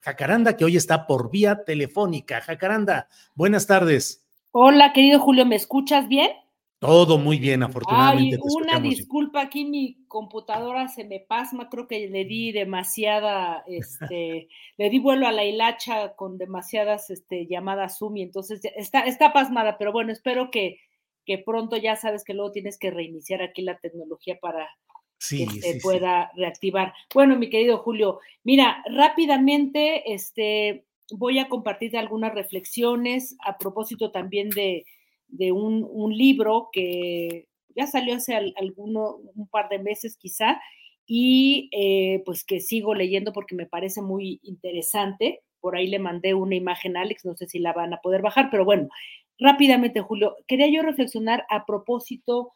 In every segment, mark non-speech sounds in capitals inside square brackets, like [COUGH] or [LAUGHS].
Jacaranda, que hoy está por vía telefónica. Jacaranda, buenas tardes. Hola, querido Julio, ¿me escuchas bien? Todo muy bien, afortunadamente. Ay, una disculpa, aquí mi computadora se me pasma, creo que le di demasiada, este, [LAUGHS] le di vuelo a la hilacha con demasiadas este, llamadas Zoom y entonces está, está pasmada, pero bueno, espero que, que pronto ya sabes que luego tienes que reiniciar aquí la tecnología para Sí, que se sí. pueda reactivar. Bueno, mi querido Julio, mira, rápidamente, este, voy a compartirte algunas reflexiones a propósito también de, de un, un libro que ya salió hace al- alguno, un par de meses quizá, y eh, pues que sigo leyendo porque me parece muy interesante. Por ahí le mandé una imagen a Alex, no sé si la van a poder bajar, pero bueno, rápidamente, Julio, quería yo reflexionar a propósito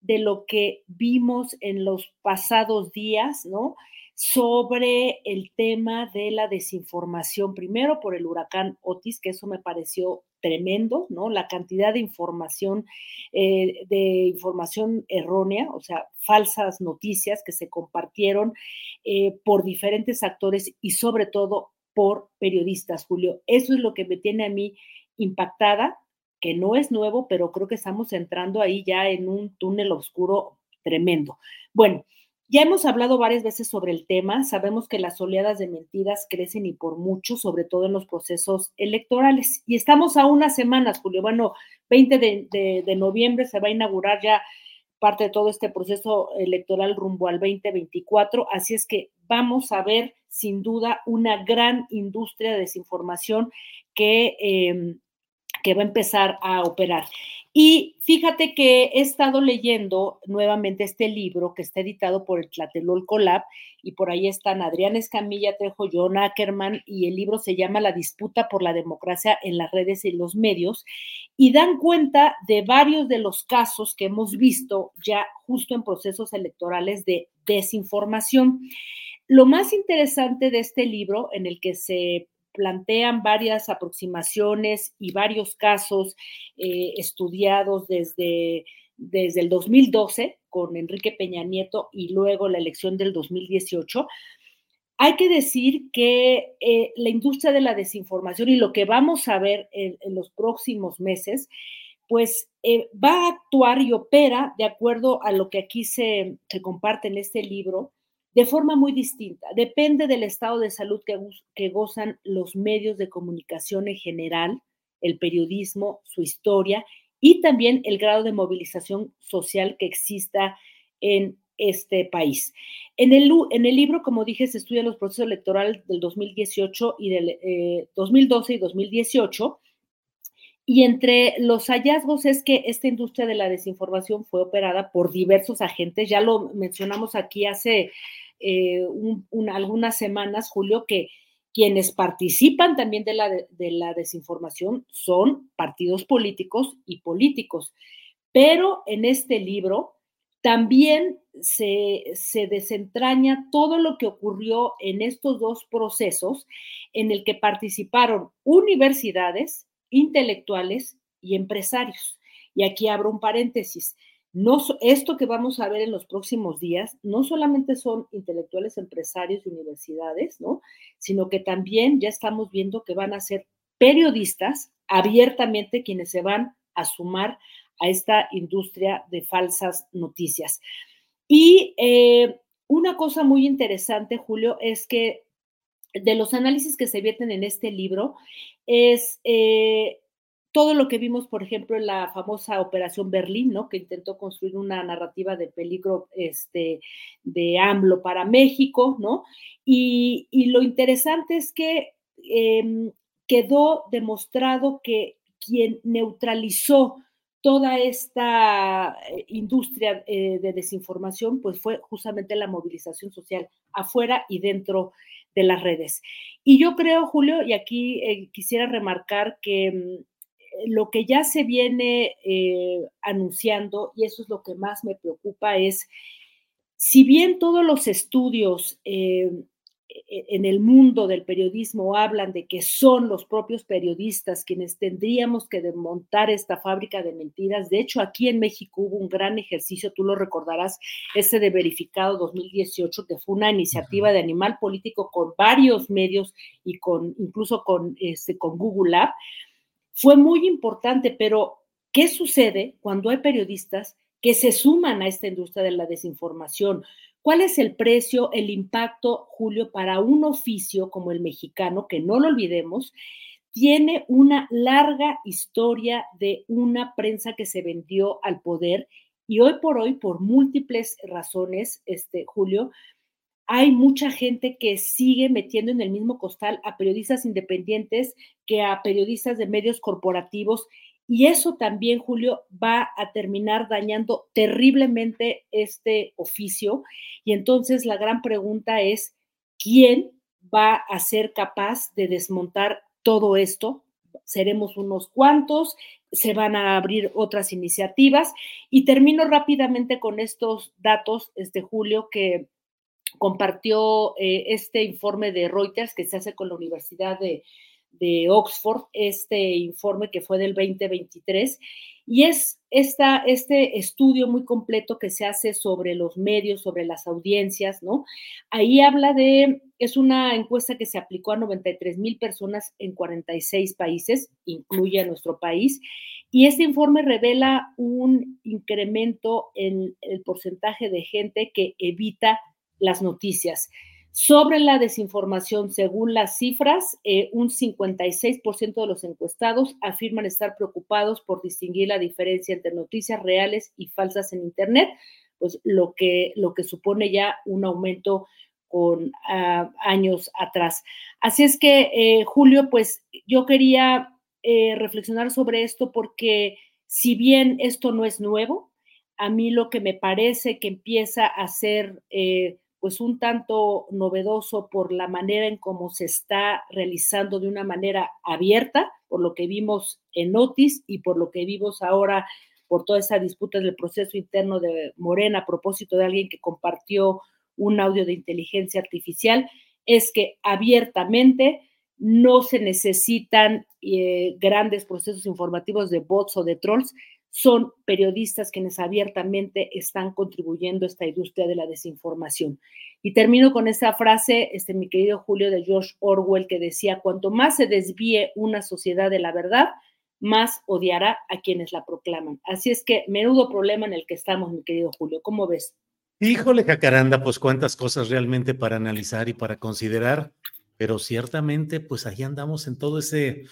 de lo que vimos en los pasados días, ¿no? Sobre el tema de la desinformación, primero por el huracán Otis, que eso me pareció tremendo, ¿no? La cantidad de información, eh, de información errónea, o sea, falsas noticias que se compartieron eh, por diferentes actores y sobre todo por periodistas, Julio. Eso es lo que me tiene a mí impactada, que no es nuevo, pero creo que estamos entrando ahí ya en un túnel oscuro tremendo. Bueno, ya hemos hablado varias veces sobre el tema, sabemos que las oleadas de mentiras crecen y por mucho, sobre todo en los procesos electorales. Y estamos a unas semanas, Julio, bueno, 20 de, de, noviembre se va a inaugurar ya parte de todo este proceso electoral rumbo al 2024, así es que vamos a ver sin duda una gran industria de desinformación que... Eh, que va a empezar a operar. Y fíjate que he estado leyendo nuevamente este libro que está editado por el Tlatelolco Lab y por ahí están Adrián Escamilla Trejo, John Ackerman y el libro se llama La disputa por la democracia en las redes y los medios y dan cuenta de varios de los casos que hemos visto ya justo en procesos electorales de desinformación. Lo más interesante de este libro en el que se plantean varias aproximaciones y varios casos eh, estudiados desde, desde el 2012 con Enrique Peña Nieto y luego la elección del 2018. Hay que decir que eh, la industria de la desinformación y lo que vamos a ver en, los próximos meses, pues eh, va a actuar y opera de acuerdo a lo que aquí se, se comparte en este libro, de forma muy distinta. Depende del estado de salud que, gozan los medios de comunicación en general, el periodismo, su historia y también el grado de movilización social que exista en este país. En el, en el libro, como dije, se estudian los procesos electorales del 2018 y del eh, 2012 y 2018. Y entre los hallazgos es que esta industria de la desinformación fue operada por diversos agentes, ya lo mencionamos aquí hace eh, un, un, algunas semanas, Julio, que quienes participan también de la, de, de la, desinformación son partidos políticos y políticos. Pero en este libro también se, desentraña todo lo que ocurrió en estos dos procesos en el que participaron universidades, intelectuales y empresarios. Y aquí abro un paréntesis. no, esto que vamos a ver en los próximos días no solamente son intelectuales, empresarios de universidades, ¿no? Sino que también ya estamos viendo que van a ser periodistas abiertamente quienes se van a sumar a esta industria de falsas noticias. Y eh, una cosa muy interesante, Julio, es que de los análisis que se vierten en este libro es eh, todo lo que vimos, por ejemplo, en la famosa Operación Berlín, ¿no? Que intentó construir una narrativa de peligro este, de AMLO para México, ¿no? Y, lo interesante es que em, quedó demostrado que quien neutralizó toda esta eh, industria eh, de desinformación, pues fue justamente la movilización social afuera y dentro de las redes. Y yo creo, Julio, y aquí eh, quisiera remarcar que mm, lo que ya se viene eh, anunciando, y eso es lo que más me preocupa, es, si bien todos los estudios eh, en el mundo del periodismo hablan de que son los propios periodistas quienes tendríamos que desmontar esta fábrica de mentiras. De hecho, aquí en México hubo un gran ejercicio, tú lo recordarás, ese de verificado 2018, que fue una iniciativa de animal político con varios medios y con incluso con, este, con Google Lab fue muy importante, pero ¿qué sucede cuando hay periodistas que se suman a esta industria de la desinformación? ¿Cuál es el precio, el impacto, Julio, para un oficio como el mexicano, que no lo olvidemos, tiene una larga historia de una prensa que se vendió al poder y hoy por hoy, por múltiples razones, este, Julio, hay mucha gente que sigue metiendo en el mismo costal a periodistas independientes que a periodistas de medios corporativos. Y eso también, Julio, va a terminar dañando terriblemente este oficio. Y entonces la gran pregunta es, ¿quién va a ser capaz de desmontar todo esto? Seremos unos cuantos, se van a abrir otras iniciativas. Y termino rápidamente con estos datos, este Julio, que compartió eh, este informe de Reuters que se hace con la Universidad de, Oxford, este informe que fue del 2023, y es esta, este estudio muy completo que se hace sobre los medios, sobre las audiencias, ¿no? Ahí habla de, es una encuesta que se aplicó a 93 mil personas en 46 países, incluye a nuestro país, y este informe revela un incremento en el porcentaje de gente que evita las noticias. Sobre la desinformación, según las cifras, eh, un 56% de los encuestados afirman estar preocupados por distinguir la diferencia entre noticias reales y falsas en Internet, pues lo que, lo que supone ya un aumento con ah, años atrás. Así es que, eh, Julio, pues yo quería eh, reflexionar sobre esto porque si bien esto no es nuevo, a mí lo que me parece que empieza a ser pues un tanto novedoso por la manera en cómo se está realizando de una manera abierta, por lo que vimos en Otis y por lo que vimos ahora por toda esa disputa del proceso interno de Morena a propósito de alguien que compartió un audio de inteligencia artificial, es que abiertamente no se necesitan eh, grandes procesos informativos de bots o de trolls, son periodistas quienes abiertamente están contribuyendo a esta industria de la desinformación. Y termino con esta frase, este, mi querido Julio, de George Orwell, que decía, cuanto más se desvíe una sociedad de la verdad, más odiará a quienes la proclaman. Así es que menudo problema en el que estamos, mi querido Julio. ¿Cómo ves? Híjole, Jacaranda, pues cuántas cosas realmente para analizar y para considerar, pero ciertamente, pues ahí andamos en todo ese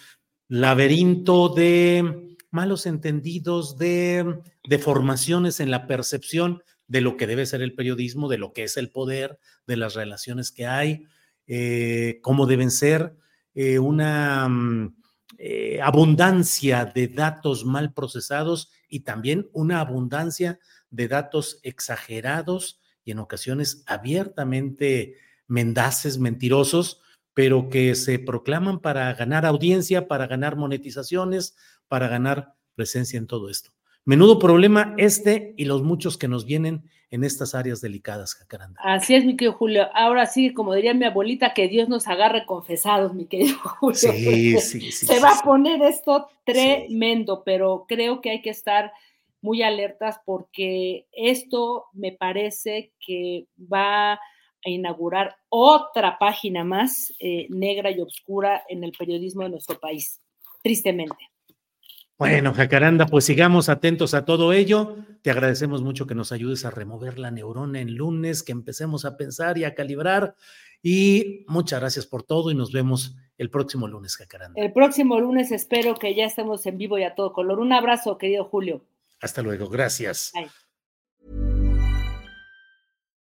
laberinto de malos entendidos, de deformaciones en la percepción de lo que debe ser el periodismo, de lo que es el poder, de las relaciones que hay, eh, cómo deben ser, eh, una mm, eh, abundancia de datos mal procesados y también una abundancia de datos exagerados y en ocasiones abiertamente mendaces, mentirosos, pero que se proclaman para ganar audiencia, para ganar monetizaciones, para ganar presencia en todo esto. Menudo problema este y los muchos que nos vienen en estas áreas delicadas, Jacaranda. Así es, mi querido Julio. Ahora sí, como diría mi abuelita, que Dios nos agarre confesados, mi querido [LAUGHS] Julio. Sí, sí, sí. Se va a poner esto tremendo, pero creo que hay que estar muy alertas porque esto me parece que va a inaugurar otra página más eh, negra y oscura en el periodismo de nuestro país, tristemente. Bueno, Jacaranda, pues sigamos atentos a todo ello. Te agradecemos mucho que nos ayudes a remover la neurona en lunes, que empecemos a pensar y a calibrar. Y muchas gracias por todo y nos vemos el próximo lunes, Jacaranda. El próximo lunes espero que ya estemos en vivo y a todo color. Un abrazo, querido Julio. Hasta luego, gracias. Bye.